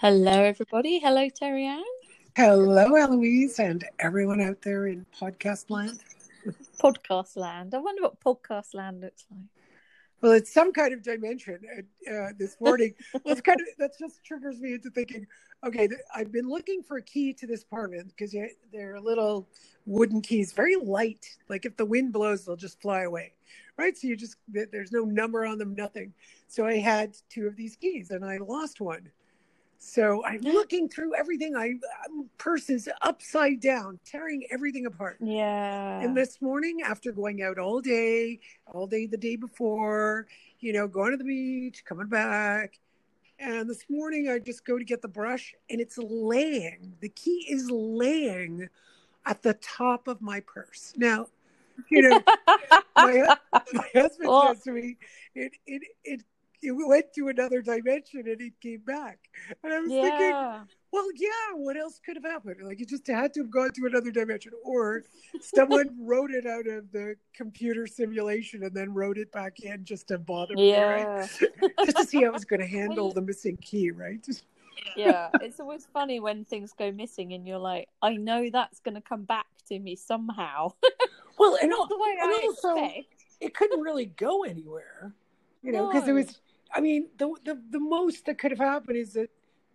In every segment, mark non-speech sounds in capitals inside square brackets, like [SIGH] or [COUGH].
Hello, everybody. Hello, Terry Ann. Hello, Eloise, and everyone out there in podcast land. Podcast land. I wonder what podcast land looks like. Well, it's some kind of dimension. Uh, this morning, [LAUGHS] well, it's kind of that just triggers me into thinking. Okay, th- I've been looking for a key to this apartment because they're little wooden keys, very light. Like if the wind blows, they'll just fly away, right? So you just there's no number on them, nothing. So I had two of these keys, and I lost one. So I'm looking through everything. I um, purses upside down, tearing everything apart. Yeah. And this morning, after going out all day, all day the day before, you know, going to the beach, coming back, and this morning I just go to get the brush, and it's laying. The key is laying at the top of my purse. Now, you know, [LAUGHS] my, my husband says to me, it it it it went to another dimension and it came back. And I was yeah. thinking, well, yeah, what else could have happened? Like it just had to have gone to another dimension, or someone [LAUGHS] wrote it out of the computer simulation and then wrote it back in just to bother me, yeah. right? [LAUGHS] just to see how I was going to handle the missing key, right? yeah, [LAUGHS] it's always funny when things go missing and you're like, I know that's going to come back to me somehow. well, and, Not the way I also, expect. it couldn't really go anywhere, you know, because no. it was I mean, the, the the most that could have happened is that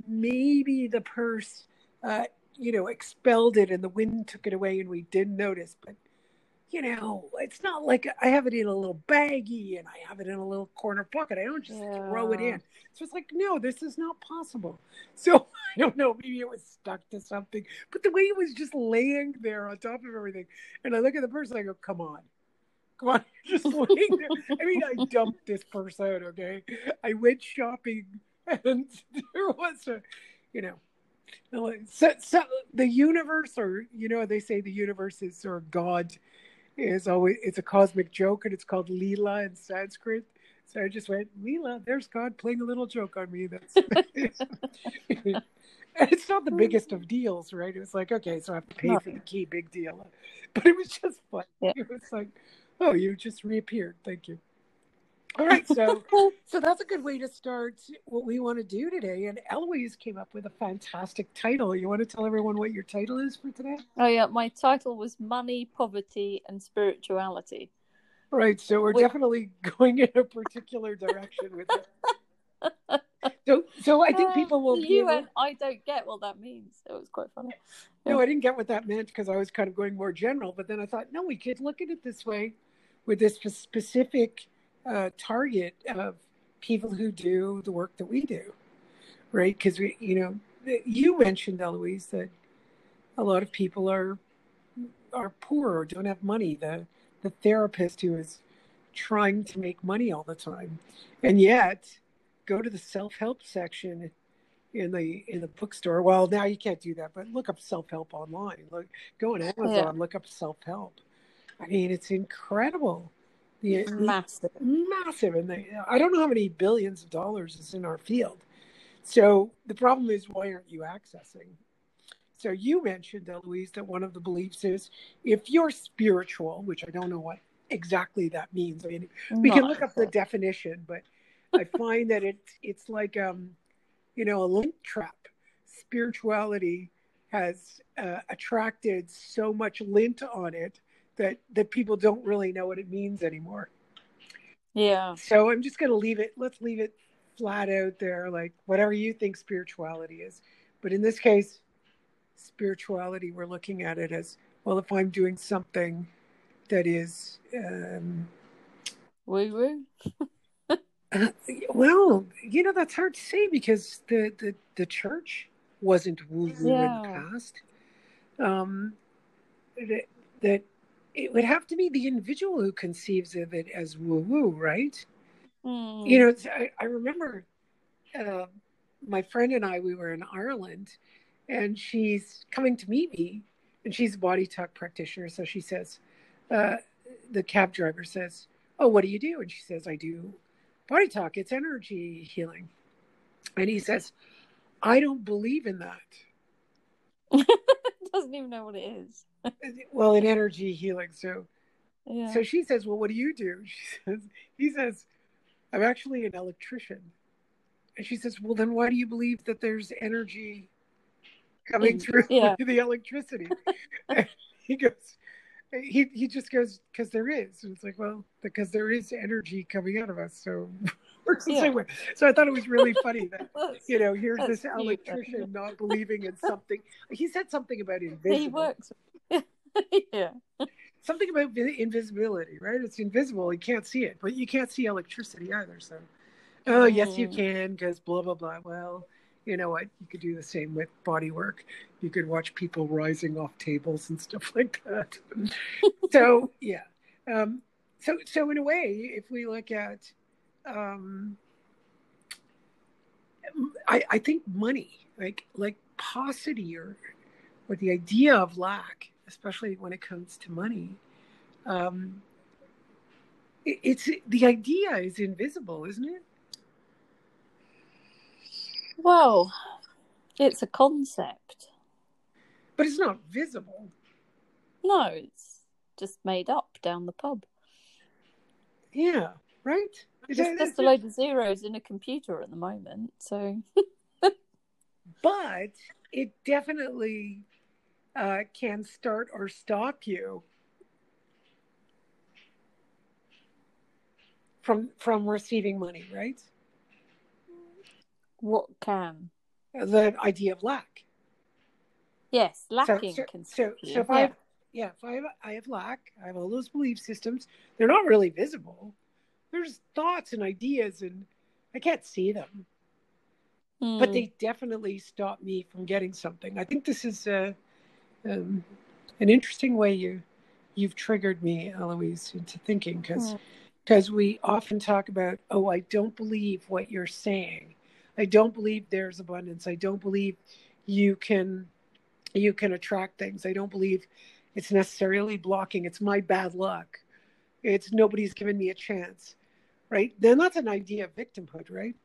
maybe the purse, uh, you know, expelled it and the wind took it away and we didn't notice. But you know, it's not like I have it in a little baggie and I have it in a little corner pocket. I don't just yeah. throw it in. So it's like, no, this is not possible. So [LAUGHS] I don't know, maybe it was stuck to something. But the way it was just laying there on top of everything, and I look at the purse, I go, come on Come on, [LAUGHS] just laying there. I mean, I dumped this purse out, okay? I went shopping and [LAUGHS] there was a, you know, so, so the universe, or, you know, they say the universe is, or God is always, it's a cosmic joke and it's called Leela in Sanskrit. So I just went, Leela, there's God playing a little joke on me. That's, [LAUGHS] and it's not the biggest of deals, right? It was like, okay, so I have to pay for the key, big deal. But it was just fun. Yeah. It was like, Oh, you just reappeared. Thank you. All right, so [LAUGHS] so that's a good way to start what we want to do today. And Eloise came up with a fantastic title. You want to tell everyone what your title is for today? Oh yeah, my title was Money, Poverty, and Spirituality. Right, so we're definitely [LAUGHS] going in a particular direction with it. [LAUGHS] So, so I think people will. You and I don't get what that means. It was quite funny. No, I didn't get what that meant because I was kind of going more general. But then I thought, no, we could look at it this way with this specific uh, target of people who do the work that we do, right? Because we, you know, you mentioned Eloise that a lot of people are are poor or don't have money. The the therapist who is trying to make money all the time, and yet go to the self help section in the in the bookstore. Well, now you can't do that, but look up self help online. Look, go on Amazon, yeah. look up self help I mean, it's incredible. The, mm-hmm. massive, massive, and they, I don't know how many billions of dollars is in our field. So the problem is, why aren't you accessing? So you mentioned, uh, Eloise, that one of the beliefs is if you're spiritual, which I don't know what exactly that means. I mean, we Not can look up the definition, but I find that it's it's like um, you know, a lint trap. Spirituality has uh, attracted so much lint on it that that people don't really know what it means anymore. Yeah. So I'm just going to leave it. Let's leave it flat out there, like whatever you think spirituality is. But in this case, spirituality, we're looking at it as well. If I'm doing something that is, um, woo woo. [LAUGHS] uh, well, you know that's hard to say because the the, the church wasn't woo woo yeah. in the past. Um, that, that it would have to be the individual who conceives of it as woo woo, right? Mm. You know, I, I remember uh, my friend and I, we were in Ireland, and she's coming to meet me, and she's a body talk practitioner. So she says, uh, the cab driver says, Oh, what do you do? And she says, I do body talk, it's energy healing. And he says, I don't believe in that. [LAUGHS] Doesn't even know what it is [LAUGHS] well, in energy healing. So, yeah. so she says, "Well, what do you do?" [LAUGHS] She says, "He says, I'm actually an electrician." and she says, "Well, then why do you believe that there's energy coming through yeah. the electricity?" he goes, he he just goes because there is. And it's like, well, because there is energy coming out of us, so [LAUGHS] works the yeah. same way. So I thought it was really funny [LAUGHS] that you know here's this electrician [LAUGHS] not believing in something. He said something about invisible. He works. yeah. Something about invisibility, right? It's invisible. You can't see it, but you can't see electricity either. So, oh mm. yes, you mm. can because blah blah blah. Well, you know what? You could do the same with body work. You could watch people rising off tables and stuff [LAUGHS] like that. [LAUGHS] so yeah. Um, so so in a way, if we look at um, I, I think money, like like paucity or or the idea of lack, especially when it comes to money, um, it, it's the idea is invisible, isn't it? Well, it's a concept, but it's not visible. No, it's just made up down the pub. Yeah, right. It's just a load of zeros in a computer at the moment. So, but it definitely uh, can start or stop you from from receiving money, right? What can? The idea of lack. Yes, lacking so, so, can. So, so if yeah. I, yeah, if I have, I have lack, I have all those belief systems. They're not really visible there's thoughts and ideas and I can't see them. Mm. But they definitely stop me from getting something. I think this is uh, um, an interesting way you you've triggered me, Eloise, into thinking because because mm. we often talk about, oh, I don't believe what you're saying. I don't believe there's abundance. I don't believe you can you can attract things. I don't believe it's necessarily blocking. It's my bad luck. It's nobody's given me a chance right? Then that's an idea of victimhood, right?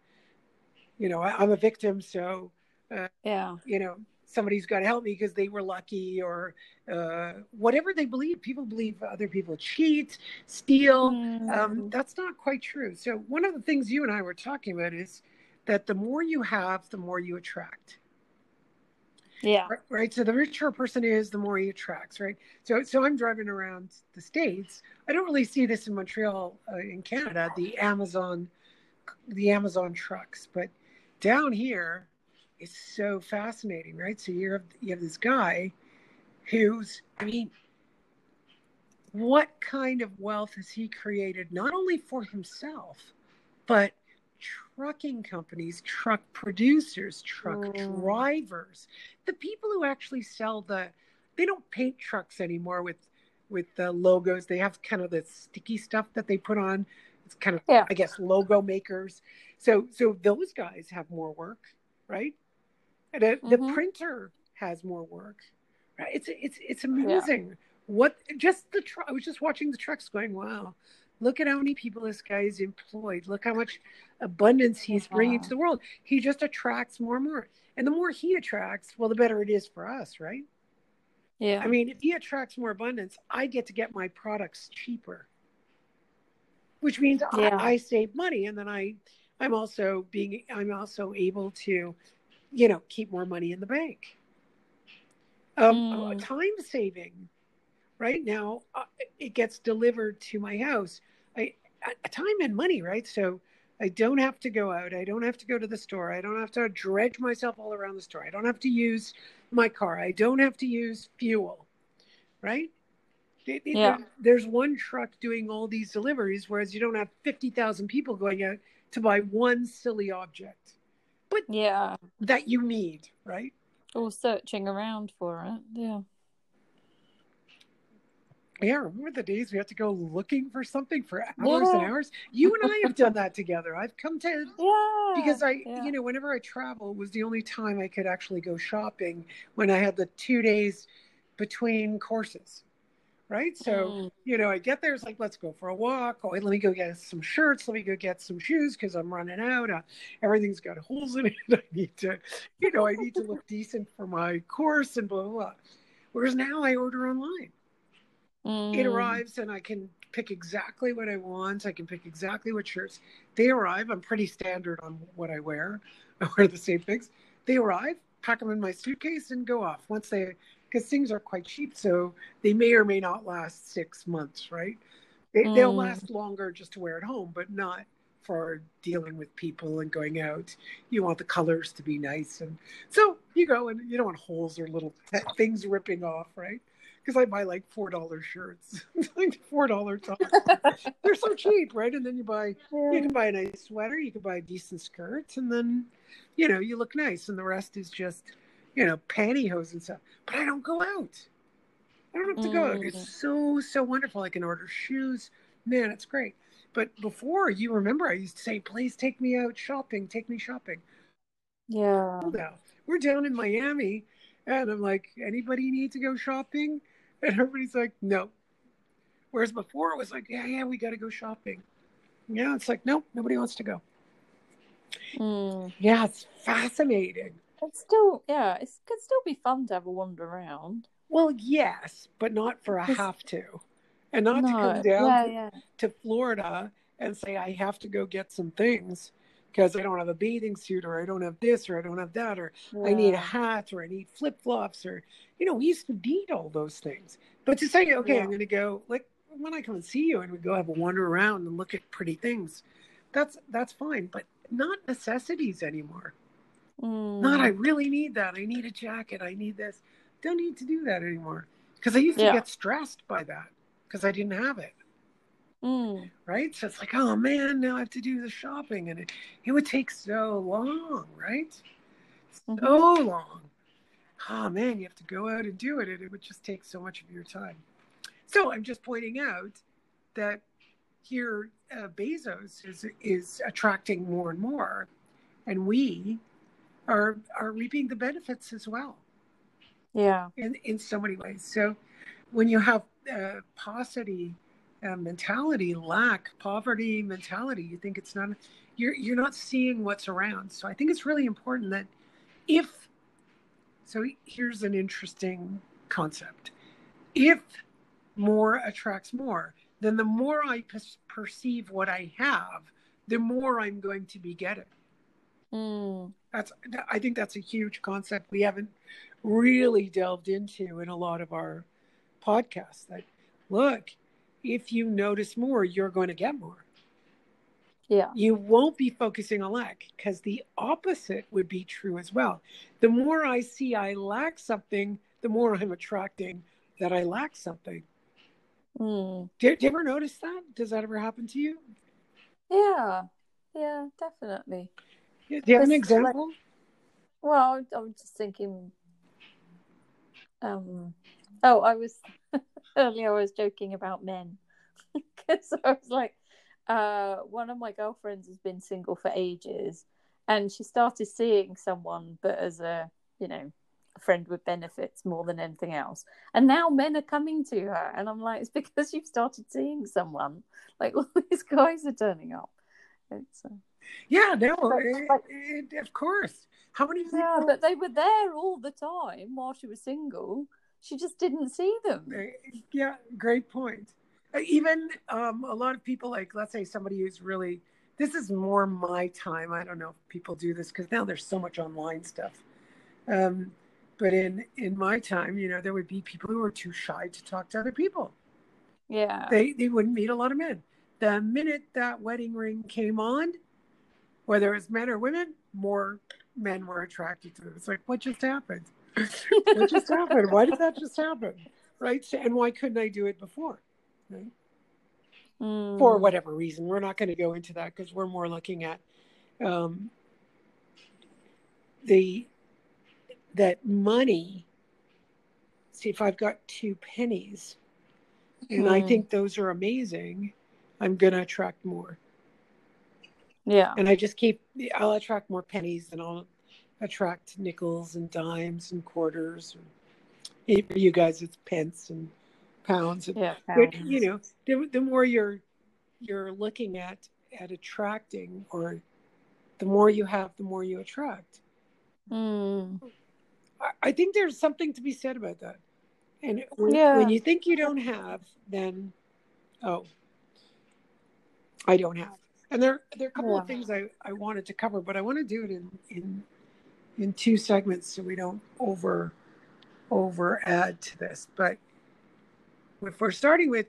You know, I, am a victim, so uh, yeah, you know, somebody's got to help me because they were lucky or uh, whatever they believe. People believe other people cheat, steal. Mm. Um, that's not quite true. So one of the things you and I were talking about is that the more you have, the more you attract. Yeah. Right. So the richer a person is, the more he attracts. Right. So so I'm driving around the states. I don't really see this in Montreal, uh, in Canada, the Amazon, the Amazon trucks, but down here, it's so fascinating, right? So you have you have this guy, who's I mean, what kind of wealth has he created not only for himself, but trucking companies, truck producers, truck mm. drivers, the people who actually sell the they don't paint trucks anymore with with the logos. They have kind of the sticky stuff that they put on. It's kind of yeah. I guess logo makers. So so those guys have more work, right? And mm-hmm. the printer has more work. Right? It's it's it's amazing. Yeah. What just the truck? I was just watching the trucks, going, "Wow, look at how many people this guy is employed. Look how much abundance he's bringing to the world. He just attracts more and more. And the more he attracts, well, the better it is for us, right? Yeah. I mean, if he attracts more abundance, I get to get my products cheaper, which means yeah. I, I save money, and then I, I'm also being, I'm also able to, you know, keep more money in the bank. Um, mm. time saving. Right now, uh, it gets delivered to my house. I, time and money, right? So I don't have to go out. I don't have to go to the store. I don't have to dredge myself all around the store. I don't have to use my car. I don't have to use fuel, right? It, it, yeah. there's one truck doing all these deliveries, whereas you don't have 50,000 people going out to buy one silly object. But yeah, that you need, right? Or searching around for it. Yeah. Yeah, remember the days we had to go looking for something for hours yeah. and hours? You and I have done [LAUGHS] that together. I've come to yeah, because I, yeah. you know, whenever I travel was the only time I could actually go shopping when I had the two days between courses, right? So mm. you know, I get there, it's like let's go for a walk. Oh, let me go get some shirts. Let me go get some shoes because I'm running out. Uh, everything's got holes in it. [LAUGHS] I need to, you know, I need to look decent for my course and blah blah. blah. Whereas now I order online. Mm. It arrives and I can pick exactly what I want. I can pick exactly what shirts. They arrive. I'm pretty standard on what I wear. [LAUGHS] I wear the same things. They arrive, pack them in my suitcase, and go off. Once they, because things are quite cheap, so they may or may not last six months, right? They, mm. They'll last longer just to wear at home, but not for dealing with people and going out. You want the colors to be nice, and so you go and you don't want holes or little [LAUGHS] things ripping off, right? Because I buy like four dollar shirts, [LAUGHS] like four dollar tops. [LAUGHS] They're so cheap, right? And then you buy, you can buy a nice sweater, you can buy a decent skirt, and then, you know, you look nice, and the rest is just, you know, pantyhose and stuff. But I don't go out. I don't have to go out. It's mm. so so wonderful. I can order shoes. Man, it's great. But before, you remember, I used to say, please take me out shopping, take me shopping. Yeah. We're down in Miami, and I'm like, anybody need to go shopping? [LAUGHS] And everybody's like, no. Whereas before, it was like, yeah, yeah, we got to go shopping. Yeah, it's like, nope, nobody wants to go. Mm. Yeah, it's fascinating. It's still, yeah, it could still be fun to have a wander around. Well, yes, but not for a have to and not no. to come down yeah, yeah. to Florida and say I have to go get some things because I don't have a bathing suit or I don't have this or I don't have that or yeah. I need a hat or I need flip flops or you know we used to need all those things. But to say okay, I'm going to go like when I come and see you and we go have a wander around and look at pretty things, that's that's fine. But not necessities anymore. Mm. Not I really need that. I need a jacket. I need this. Don't need to do that anymore because I used to get stressed by that because I didn't have it. Mm. Right? So it's like, oh man, now I have to do the shopping. And it, it would take so long, right? Mm-hmm. So long. Oh man, you have to go out and do it. And it would just take so much of your time. So I'm just pointing out that here uh, Bezos is is attracting more and more, and we are are reaping the benefits as well. Yeah, in in so many ways. So when you have uh, paucity uh, mentality, lack, poverty mentality. You think it's not you're you're not seeing what's around. So I think it's really important that if so here's an interesting concept. If more attracts more, then the more I perceive what I have, the more I'm going to be getting. Mm. That's I think that's a huge concept we haven't really delved into in a lot of our podcasts that look, if you notice more, you're going to get more. Yeah. You won't be focusing on lack because the opposite would be true as well. The more I see I lack something, the more I'm attracting that I lack something. Mm. Do, do you ever notice that? Does that ever happen to you? Yeah. Yeah, definitely. Yeah, do you have an example? Like, well, I'm just thinking. Um, Oh, I was earlier. I was joking about men [LAUGHS] because I was like, uh, one of my girlfriends has been single for ages, and she started seeing someone, but as a you know, a friend with benefits more than anything else. And now men are coming to her, and I'm like, it's because you've started seeing someone. Like [LAUGHS] all these guys are turning up. It's. Uh... Yeah, no, it, it, of course. How many people? Yeah, but they were there all the time while she was single. She just didn't see them. Yeah, great point. Uh, even um, a lot of people, like let's say somebody who's really, this is more my time. I don't know if people do this because now there's so much online stuff. Um, but in in my time, you know, there would be people who were too shy to talk to other people. Yeah, they they wouldn't meet a lot of men. The minute that wedding ring came on, whether it was men or women, more men were attracted to them. It's like, what just happened? What just happened? Why did that just happen? Right? And why couldn't I do it before? Right? Mm. For whatever reason. We're not going to go into that because we're more looking at um, the that money. See, if I've got two pennies and mm. I hmm. think those are amazing, I'm going to attract more. Yeah. And I just keep, I'll attract more pennies and I'll attract nickels and dimes and quarters. For you guys, it's pence and pounds. And, yeah, pounds. But, you know, the, the more you're you're looking at at attracting, or the more you have, the more you attract. Mm. I, I think there's something to be said about that. And when, yeah. when you think you don't have, then oh, I don't have. And there, there are a couple yeah. of things I, I wanted to cover, but I want to do it in, in in two segments so we don't over over add to this. But if we're starting with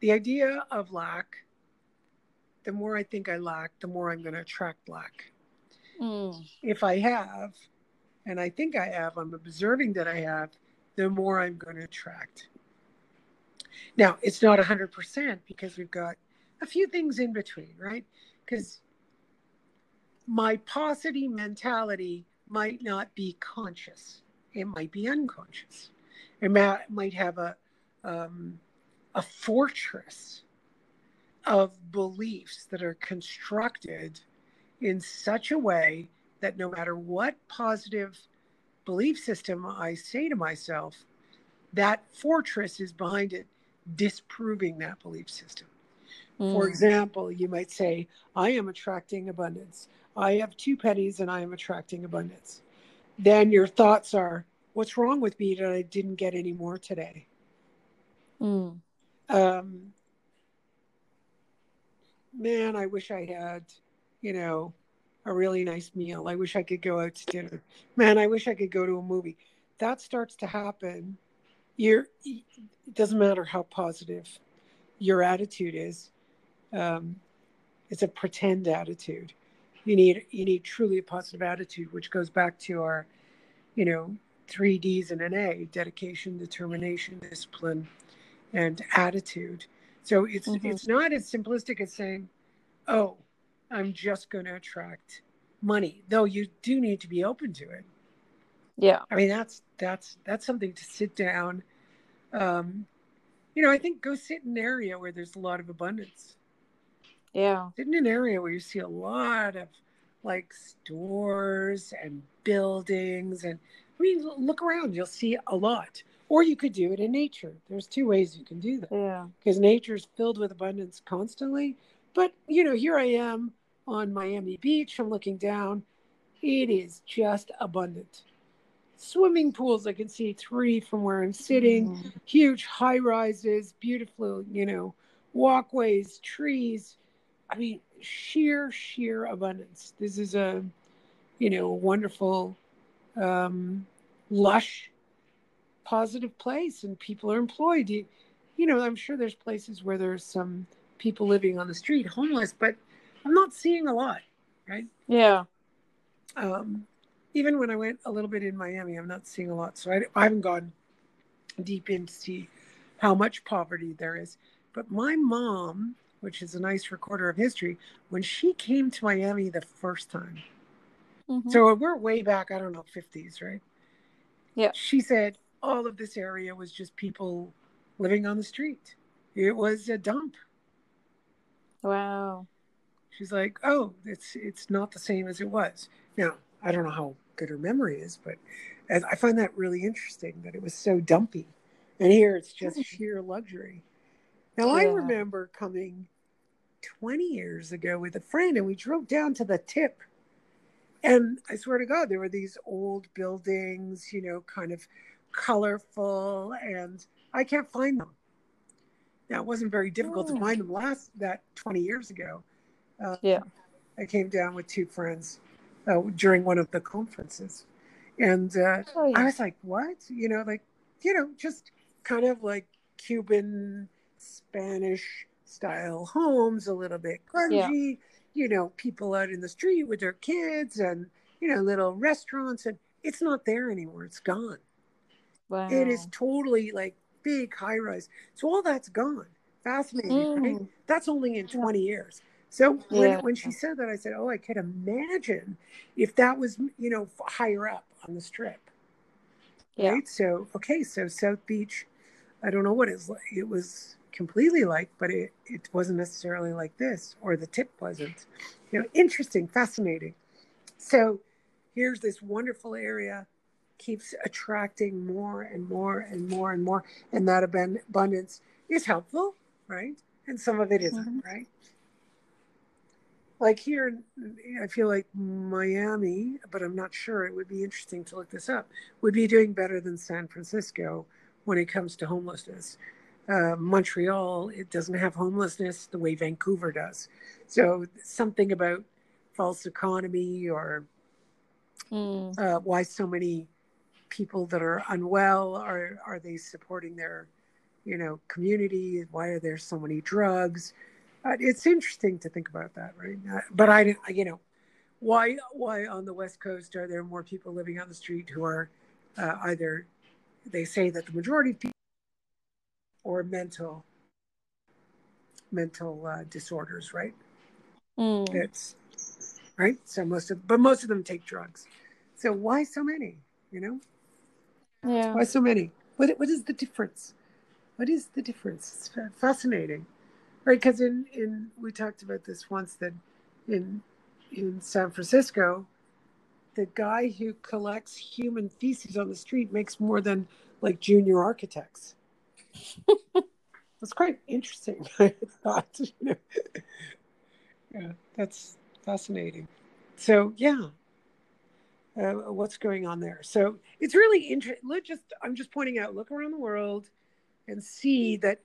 the idea of lack, the more I think I lack, the more I'm going to attract lack. Mm. If I have, and I think I have, I'm observing that I have, the more I'm going to attract. Now, it's not 100% because we've got a few things in between, right? Because my paucity mentality might not be conscious, it might be unconscious. It might have a, um, a fortress of beliefs that are constructed in such a way that no matter what positive belief system I say to myself, that fortress is behind it disproving that belief system. Mm. For example, you might say, I am attracting abundance. I have two pennies and I am attracting abundance. Then your thoughts are, What's wrong with me that I didn't get any more today? Mm. Um, man, I wish I had, you know, a really nice meal. I wish I could go out to dinner. Man, I wish I could go to a movie. That starts to happen. You're, it doesn't matter how positive your attitude is um, it's a pretend attitude. You need you need truly a positive attitude, which goes back to our, you know, three D's and an A: dedication, determination, discipline, and attitude. So it's mm-hmm. it's not as simplistic as saying, "Oh, I'm just going to attract money," though you do need to be open to it. Yeah, I mean that's that's that's something to sit down. Um, you know, I think go sit in an area where there's a lot of abundance yeah. In an area where you see a lot of like stores and buildings and I mean look around, you'll see a lot. Or you could do it in nature. There's two ways you can do that. Yeah. Because nature's filled with abundance constantly. But you know, here I am on Miami Beach. I'm looking down. It is just abundant. Swimming pools, I can see three from where I'm sitting, mm. huge high rises, beautiful, you know, walkways, trees I mean, sheer, sheer abundance. This is a, you know, wonderful, um, lush, positive place, and people are employed. You, you know, I'm sure there's places where there's some people living on the street, homeless, but I'm not seeing a lot, right? Yeah. Um, even when I went a little bit in Miami, I'm not seeing a lot. So I, I haven't gone deep in to see how much poverty there is. But my mom which is a nice recorder of history, when she came to Miami the first time. Mm-hmm. So we're way back, I don't know, 50s, right? Yeah. She said all of this area was just people living on the street. It was a dump. Wow. She's like, "Oh, it's it's not the same as it was." Now, I don't know how good her memory is, but I find that really interesting that it was so dumpy. And here it's just sheer luxury. Now, yeah. I remember coming 20 years ago with a friend, and we drove down to the tip. And I swear to God, there were these old buildings, you know, kind of colorful, and I can't find them. Now, it wasn't very difficult oh. to find them last that 20 years ago. Uh, yeah. I came down with two friends uh, during one of the conferences. And uh, oh, yeah. I was like, what? You know, like, you know, just kind of like Cuban Spanish style homes, a little bit grungy, yeah. you know, people out in the street with their kids and, you know, little restaurants. And it's not there anymore. It's gone. Wow. It is totally like big high rise. So all that's gone. Fascinating, mm. right? That's only in 20 years. So when, yeah. when she said that, I said, oh, I could imagine if that was, you know, higher up on the strip. Yeah. Right. So, okay. So South Beach, I don't know what it's like. It was completely like, but it, it wasn't necessarily like this, or the tip wasn't. You know, interesting, fascinating. So here's this wonderful area, keeps attracting more and more and more and more, and that abundance is helpful, right? And some of it isn't, mm-hmm. right? Like here, I feel like Miami, but I'm not sure. It would be interesting to look this up. Would be doing better than San Francisco when it comes to homelessness uh, Montreal, it doesn't have homelessness the way Vancouver does. So something about false economy or mm. uh, why so many people that are unwell are are they supporting their you know community? Why are there so many drugs? Uh, it's interesting to think about that, right? Uh, but I, you know, why why on the west coast are there more people living on the street who are uh, either they say that the majority of people or mental mental uh, disorders, right? Mm. It's right. So most of, but most of them take drugs. So why so many? You know? Yeah. Why so many? What what is the difference? What is the difference? It's fascinating, right? Because in in we talked about this once that in in San Francisco, the guy who collects human feces on the street makes more than like junior architects. [LAUGHS] that's quite interesting. [LAUGHS] I thought, you know. yeah, that's fascinating. So yeah, uh, what's going on there? So it's really interesting. Look, just I'm just pointing out. Look around the world, and see that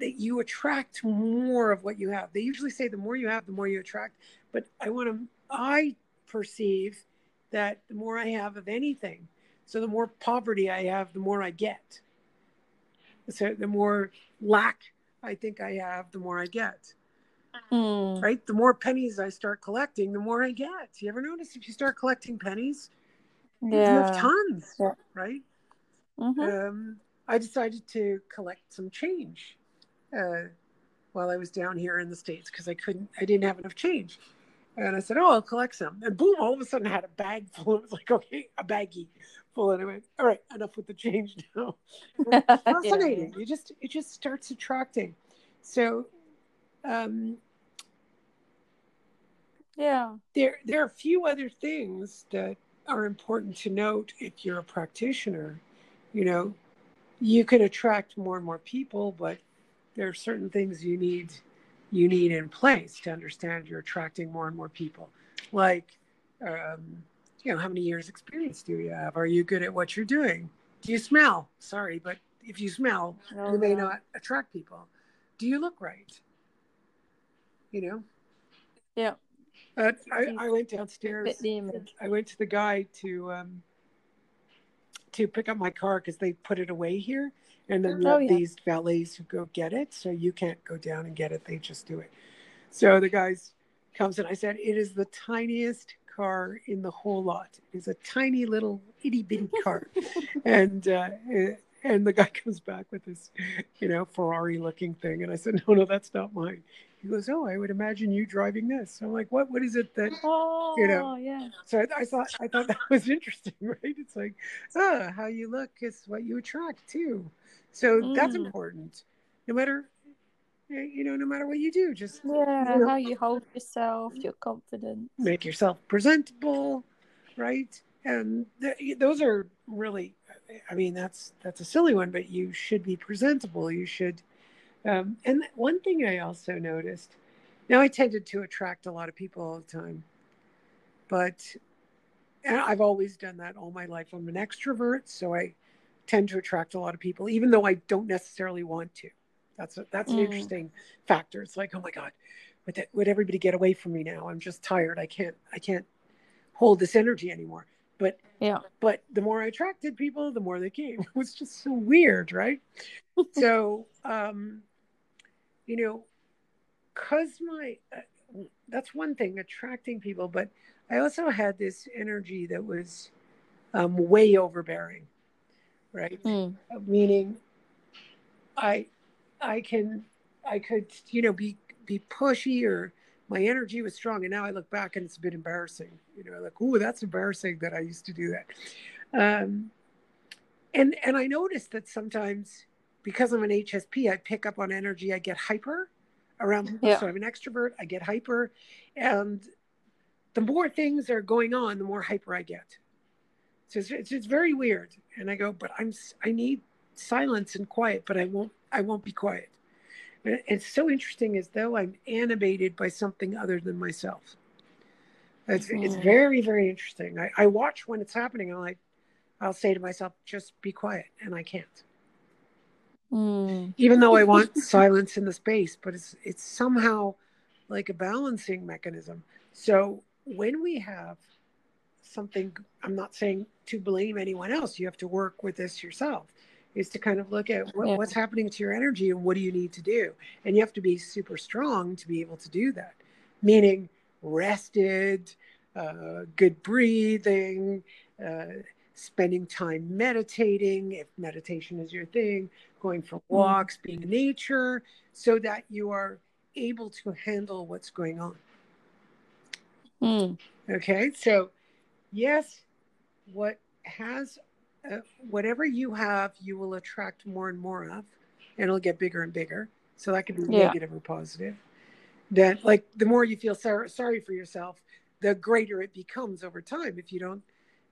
that you attract more of what you have. They usually say the more you have, the more you attract. But I want to. I perceive that the more I have of anything, so the more poverty I have, the more I get. So the more lack I think I have, the more I get. Mm. Right? The more pennies I start collecting, the more I get. You ever notice if you start collecting pennies, yeah. you have tons, yeah. right? Mm-hmm. Um, I decided to collect some change uh, while I was down here in the states because I couldn't, I didn't have enough change. And I said, "Oh, I'll collect some." And boom! All of a sudden, I had a bag full. It was like, okay, a baggie full. And I went, "All right, enough with the change [LAUGHS] now." [LAUGHS] fascinating. yeah. You just it just starts attracting. So, um, yeah, there there are a few other things that are important to note if you're a practitioner. You know, you can attract more and more people, but there are certain things you need you need in place to understand you're attracting more and more people. Like, um, you know, how many years experience do you have? Are you good at what you're doing? Do you smell? Sorry, but if you smell, oh, you may not attract people. Do you look right? You know? Yeah. Uh, I, I went downstairs. I went to the guy to um, to pick up my car because they put it away here, and then oh, yeah. these valets who go get it, so you can't go down and get it; they just do it. So the guys comes and I said, "It is the tiniest car in the whole lot. It's a tiny little itty bitty car," [LAUGHS] and uh, and the guy [LAUGHS] comes back with this, you know, Ferrari looking thing, and I said, "No, no, that's not mine." He goes, "Oh, I would imagine you driving this." I'm like, "What? What is it that oh, you know?" Yeah. So I, I, thought I thought that was interesting, [LAUGHS] right? It's like, ah, how you look is what you attract too. So mm. that's important. No matter, you know, no matter what you do, just yeah, you know, how you hold yourself, your confidence, make yourself presentable, right? And th- those are really, I mean, that's that's a silly one, but you should be presentable. You should um, and one thing I also noticed now I tended to attract a lot of people all the time, but I've always done that all my life. I'm an extrovert, so I tend to attract a lot of people, even though I don't necessarily want to. That's a, that's an mm. interesting factor. It's like, oh my god, would that, would everybody get away from me now? I'm just tired. I can't I can't hold this energy anymore. But yeah, but the more I attracted people, the more they came. [LAUGHS] It was just so weird, right? so [LAUGHS] um, you know, because my, uh, that's one thing, attracting people, but I also had this energy that was um, way overbearing, right? Mm. Uh, meaning, I, I can, I could, you know, be be pushy or my energy was strong, and now I look back and it's a bit embarrassing. You know, like, oh, that's embarrassing that I used to do that. Um, and and I noticed that sometimes because I'm an HSP, I pick up on energy. I get hyper around people. Yeah. So I'm an extrovert. I get hyper. And the more things are going on, the more hyper I get. So it's, it's, it's very weird. And I go, but I'm, I need silence and quiet, but I won't, I won't be quiet. And it's so interesting as though I'm animated by something other than myself. It's, mm. it's very, very interesting. I, I watch when it's happening. And I, I'll say to myself, just be quiet. And I can't. Mm. Even though I want [LAUGHS] silence in the space, but it's it's somehow like a balancing mechanism. So when we have something, I'm not saying to blame anyone else. You have to work with this yourself. Is to kind of look at what, yeah. what's happening to your energy and what do you need to do, and you have to be super strong to be able to do that. Meaning rested, uh, good breathing, uh, spending time meditating, if meditation is your thing, going for mm-hmm. walks, being in nature, so that you are able to handle what's going on. Mm. Okay, so yes, what has Uh, whatever you have, you will attract more and more of, and it'll get bigger and bigger. So that could be yeah. negative or positive. That like the more you feel sorry, sorry for yourself, the greater it becomes over time. If you don't,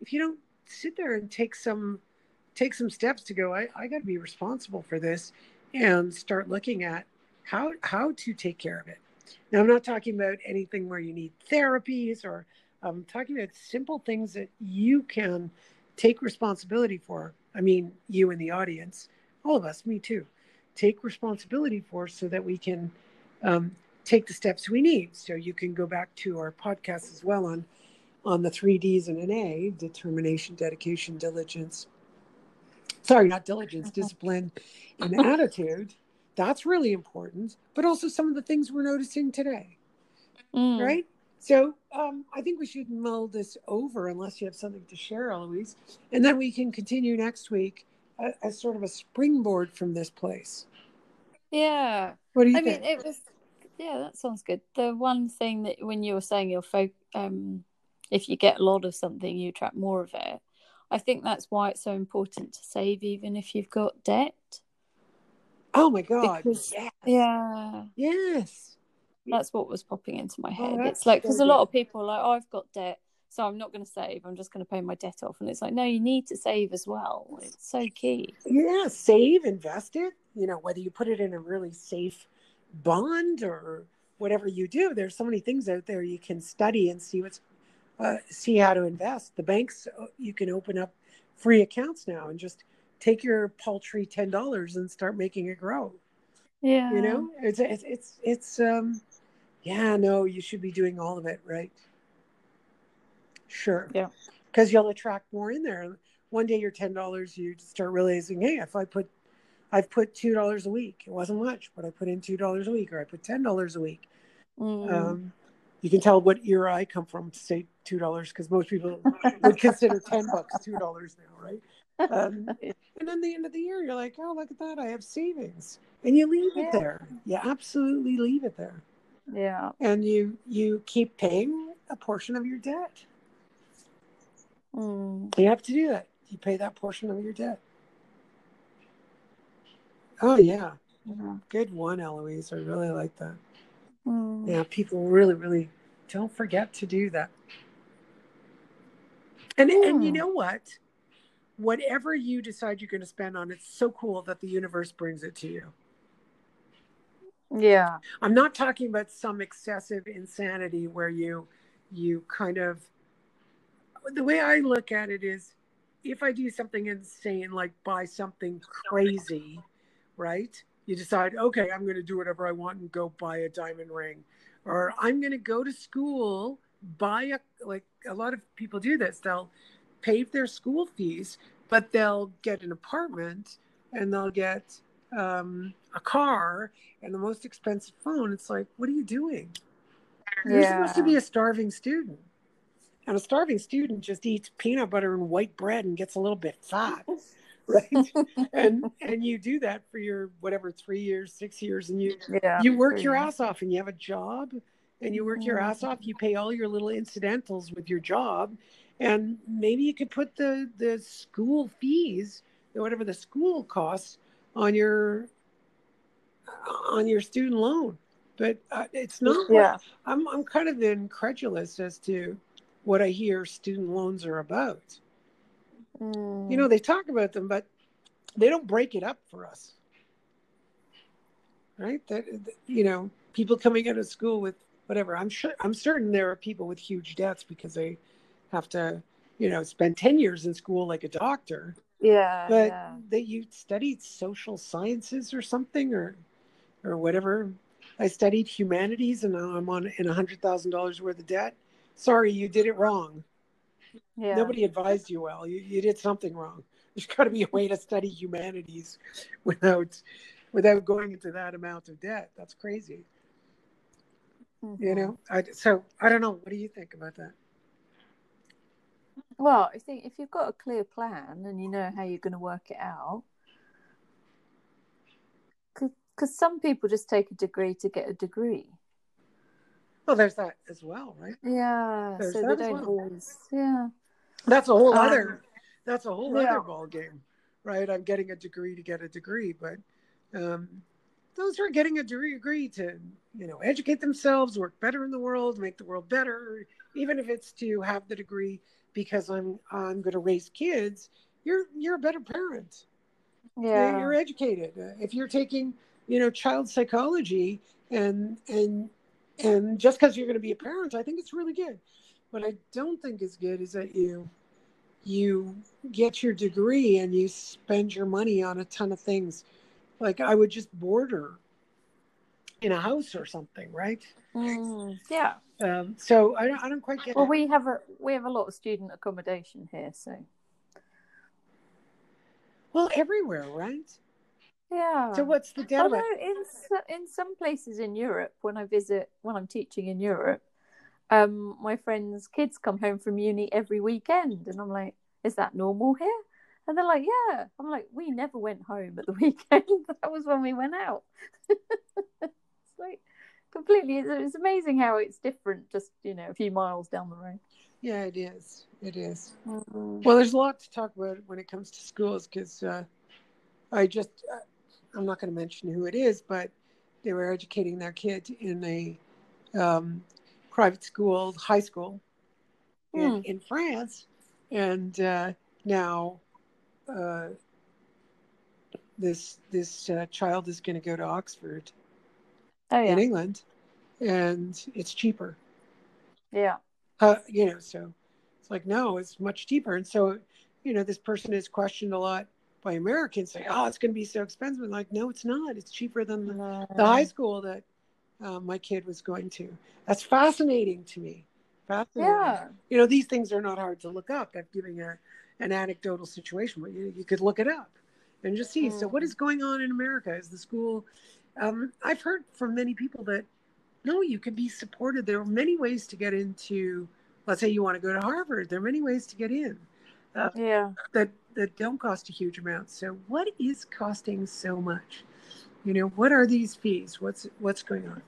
if you don't sit there and take some, take some steps to go. I, I got to be responsible for this, and start looking at how how to take care of it. Now, I'm not talking about anything where you need therapies or I'm talking about simple things that you can take responsibility for. I mean, you and the audience, all of us, me too, take responsibility for so that we can um, take the steps we need. So you can go back to our podcast as well on on the three D's and an A: determination, dedication, diligence. Sorry, not diligence, mm-hmm. discipline, and attitude. That's really important, but also some of the things we're noticing today. Mm. Right? So um, I think we should mull this over unless you have something to share, Eloise. And then we can continue next week as, as sort of a springboard from this place. Yeah. What do you I think? mean, it was, yeah, that sounds good. The one thing that when you were saying your folk, um, if you get a lot of something, you attract more of it. I think that's why it's so important to save, even if you've got debt. Oh my God. Because, yes. Yeah. Yes. That's what was popping into my oh, head. Oh, it's like, because so a lot of people are like, oh, I've got debt, so I'm not going to save. I'm just going to pay my debt off. And it's like, no, you need to save as well. It's so key. Yeah. Save, invest it, you know, whether you put it in a really safe bond or whatever you do, there's so many things out there you can study and see what's, uh, see how to invest. The banks, uh, you can open up free accounts now and just take your paltry ten dollars and start making it grow. Yeah, you know, it's it's it's it's um, yeah, no, you should be doing all of it, right? Sure. Yeah, because you'll attract more in there. One day, your ten dollars, you start realizing, hey, if I put, I've put two dollars a week. It wasn't much, but I put in two dollars a week, or I put ten dollars a week. Mm. Um, you can tell what era I come from to say two dollars because most people would consider ten bucks two dollars now, right? Um, [LAUGHS] and then the end of the year, you're like, oh, look at that, I have savings, and you leave yeah. it there. You absolutely leave it there. Yeah. And you you keep paying a portion of your debt. Mm. You have to do that. You pay that portion of your debt. Oh yeah. yeah. Good one, Eloise. I really like that. Mm. Yeah, people really, really don't forget to do that. And mm. and you know what? whatever you decide you're going to spend on, it's so cool that the universe brings it to you. Yeah. I'm not talking about some excessive insanity where you you kind of the way I look at it is if I do something insane like buy something crazy, right? You decide, okay, I'm going to do whatever I want and go buy a diamond ring or I'm going to go to school, buy a like a lot of people do this. They'll pay their school fees, but they'll get an apartment and they'll get um, a car and the most expensive phone. It's like, what are you doing? Yeah. You're supposed to be a starving student. And a starving student just eats peanut butter and white bread and gets a little bit fat. [LAUGHS] right [LAUGHS] and and you do that for your whatever three years six years and you yeah, you work your ass off and you have a job and you work your ass off you pay all your little incidentals with your job and maybe you could put the the school fees whatever the school costs on your on your student loan. But uh, it's not yeah. i'm i'm kind of incredulous as to what i hear student loans are about. Mm. you know they talk about them but they don't break it up for us. Right? That you know people coming out of school with whatever. I'm sure i'm certain there are people with huge debts because they have to, you know, spend 10 years in school like a doctor. Yeah. But yeah. that you studied social sciences or something or or whatever. I studied humanities and now I'm on in a hundred thousand dollars worth of debt. Sorry, you did it wrong. Yeah. Nobody advised you well. You, you did something wrong. There's got to be a way to study humanities without without going into that amount of debt. That's crazy. Mm-hmm. You know. I, so I don't know. What do you think about that? Well, I think if you've got a clear plan and you know how you're going to work it out, because some people just take a degree to get a degree. Well, there's that as well, right? Yeah. There's so they don't well. always. Yeah. That's a whole um, other. That's a whole yeah. other ball game, right? I'm getting a degree to get a degree, but um, those who are getting a degree to, you know, educate themselves, work better in the world, make the world better, even if it's to have the degree because I'm I'm going to raise kids. You're you're a better parent. Yeah. You're, educated. If you're taking, you know, child psychology and and and just because you're going to be a parent, I think it's really good. What I don't think is good is that you you get your degree and you spend your money on a ton of things. Like I would just border in a house or something, right? Mm, yeah. Um, so I don't, I don't quite get. Well, it. we have a we have a lot of student accommodation here, so. Well, everywhere, right? Yeah. So what's the deal? Although in in some places in Europe, when I visit, when I'm teaching in Europe, um, my friends' kids come home from uni every weekend, and I'm like, "Is that normal here?" And they're like, "Yeah." I'm like, "We never went home at the [LAUGHS] weekend. that was when we went out." [LAUGHS] completely. It's amazing how it's different, just you know, a few miles down the road. Yeah, it is. It is. Mm-hmm. Well, there's a lot to talk about when it comes to schools because uh, I just. Uh, I'm not going to mention who it is, but they were educating their kid in a um, private school, high school in, mm. in France. And uh, now uh, this this uh, child is going to go to Oxford oh, yeah. in England, and it's cheaper. Yeah. Uh, you know, so it's like no, it's much cheaper, and so you know this person is questioned a lot by Americans say, "Oh, it's going to be so expensive." I'm like, no, it's not. It's cheaper than the, no. the high school that um, my kid was going to. That's fascinating to me. Fascinating. Yeah. You know, these things are not hard to look up. I'm giving a an anecdotal situation, but you, you could look it up and just see. Mm. So, what is going on in America? Is the school? Um, I've heard from many people that no, you can be supported. There are many ways to get into. Let's say you want to go to Harvard. There are many ways to get in. Uh, yeah. That that don't cost a huge amount. So what is costing so much? You know, what are these fees? What's what's going on?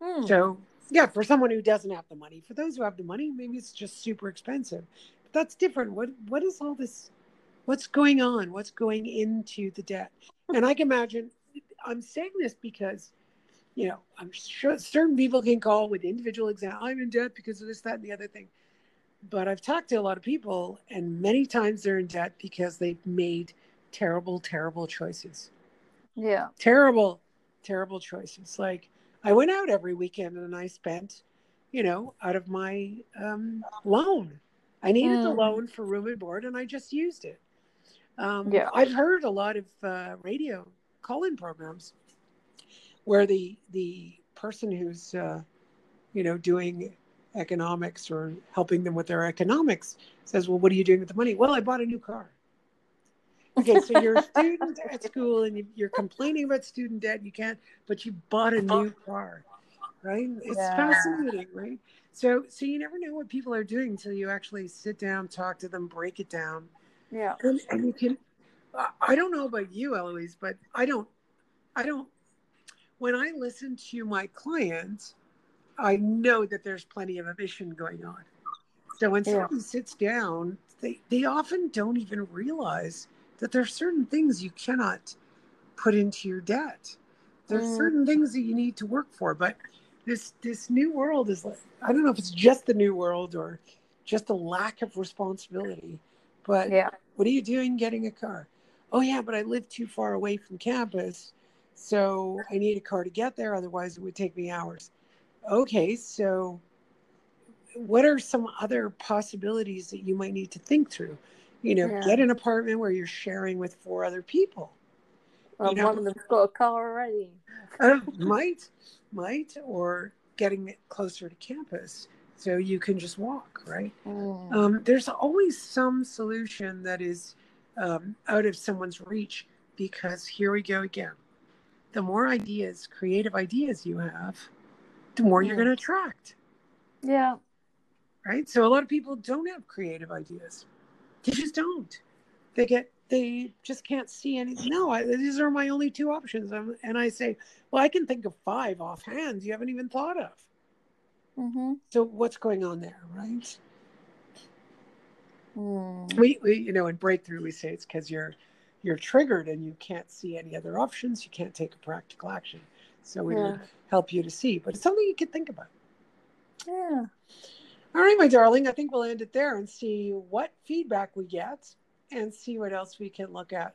Hmm. So yeah, for someone who doesn't have the money, for those who have the money, maybe it's just super expensive. But that's different. What what is all this? What's going on? What's going into the debt? And I can imagine. I'm saying this because, you know, I'm sure certain people can call with individual example. I'm in debt because of this, that, and the other thing but I've talked to a lot of people, and many times they're in debt because they've made terrible, terrible choices. Yeah. Terrible, terrible choices. Like I went out every weekend and I spent, you know, out of my um, loan. I needed mm. the loan for room and board, and I just used it. Um, yeah. I've heard a lot of uh, radio call-in programs where the the person who's uh, you know doing economics or helping them with their economics says, Well, what are you doing with the money? Well, I bought a new car. Okay, so [LAUGHS] you're a student at school and you, are complaining about student debt. You can't, but you bought a new car, right? It's yeah. fascinating, right? So, so you never know what people are doing until you actually sit down, talk to them, break it down. Yeah, and, and you can. I don't know about you, Eloise, but I don't. I don't. When I listen to my clients, I know that there's plenty of emission going on. So when yeah. someone sits down, they, they often don't even realize that there are certain things you cannot put into your debt. There's mm. certain things that you need to work for. But this this new world is like I don't know if it's just the new world or just a lack of responsibility. But yeah. what are you doing getting a car? Oh yeah, but I live too far away from campus. So I need a car to get there, otherwise it would take me hours okay, so what are some other possibilities that you might need to think through? You know, yeah. get an apartment where you're sharing with four other people. Well, you know, one of them's got a car already. uh, might, might, or getting closer to campus so you can just walk, right? Mm. Um, there's always some solution that is um, out of someone's reach because here we go again. The more ideas, creative ideas you have, the more you're going to attract. Yeah. Right. So a lot of people don't have creative ideas. They just don't. They get, they just can't see anything. No, I, these are my only two options. I'm, and I say, well, I can think of five offhand you haven't even thought of. Mm-hmm. So what's going on there, right? Mm. We, we, you know, in breakthrough, we say it's because you're you're triggered and you can't see any other options. You can't take a practical action. So we yeah. help you to see, but it's something you can think about. Yeah. All right, my darling. I think we'll end it there and see what feedback we get and see what else we can look at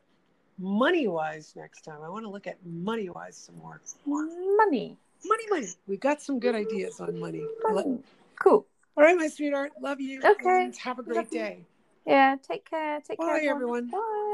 money wise next time. I want to look at money wise some more. Money. Money, money. We got some good ideas on money. money. Cool. All right, my sweetheart. Love you. Okay. have a great day. Yeah. Take care. Take Bye, care. everyone. Bye. Bye.